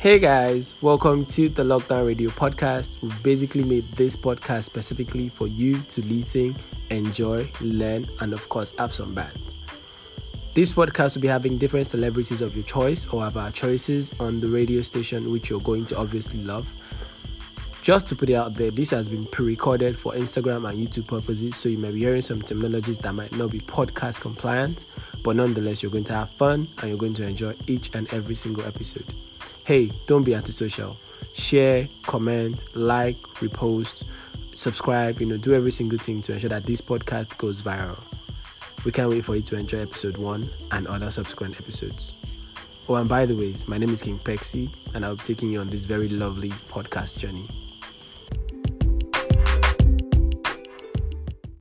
Hey guys, welcome to the Lockdown Radio podcast. We've basically made this podcast specifically for you to listen, enjoy, learn, and of course, have some bands. This podcast will be having different celebrities of your choice or of our choices on the radio station, which you're going to obviously love. Just to put it out there, this has been pre recorded for Instagram and YouTube purposes, so you may be hearing some terminologies that might not be podcast compliant, but nonetheless, you're going to have fun and you're going to enjoy each and every single episode. Hey, don't be antisocial. Share, comment, like, repost, subscribe, you know, do every single thing to ensure that this podcast goes viral. We can't wait for you to enjoy episode one and other subsequent episodes. Oh, and by the way, my name is King Pexi, and I'll be taking you on this very lovely podcast journey.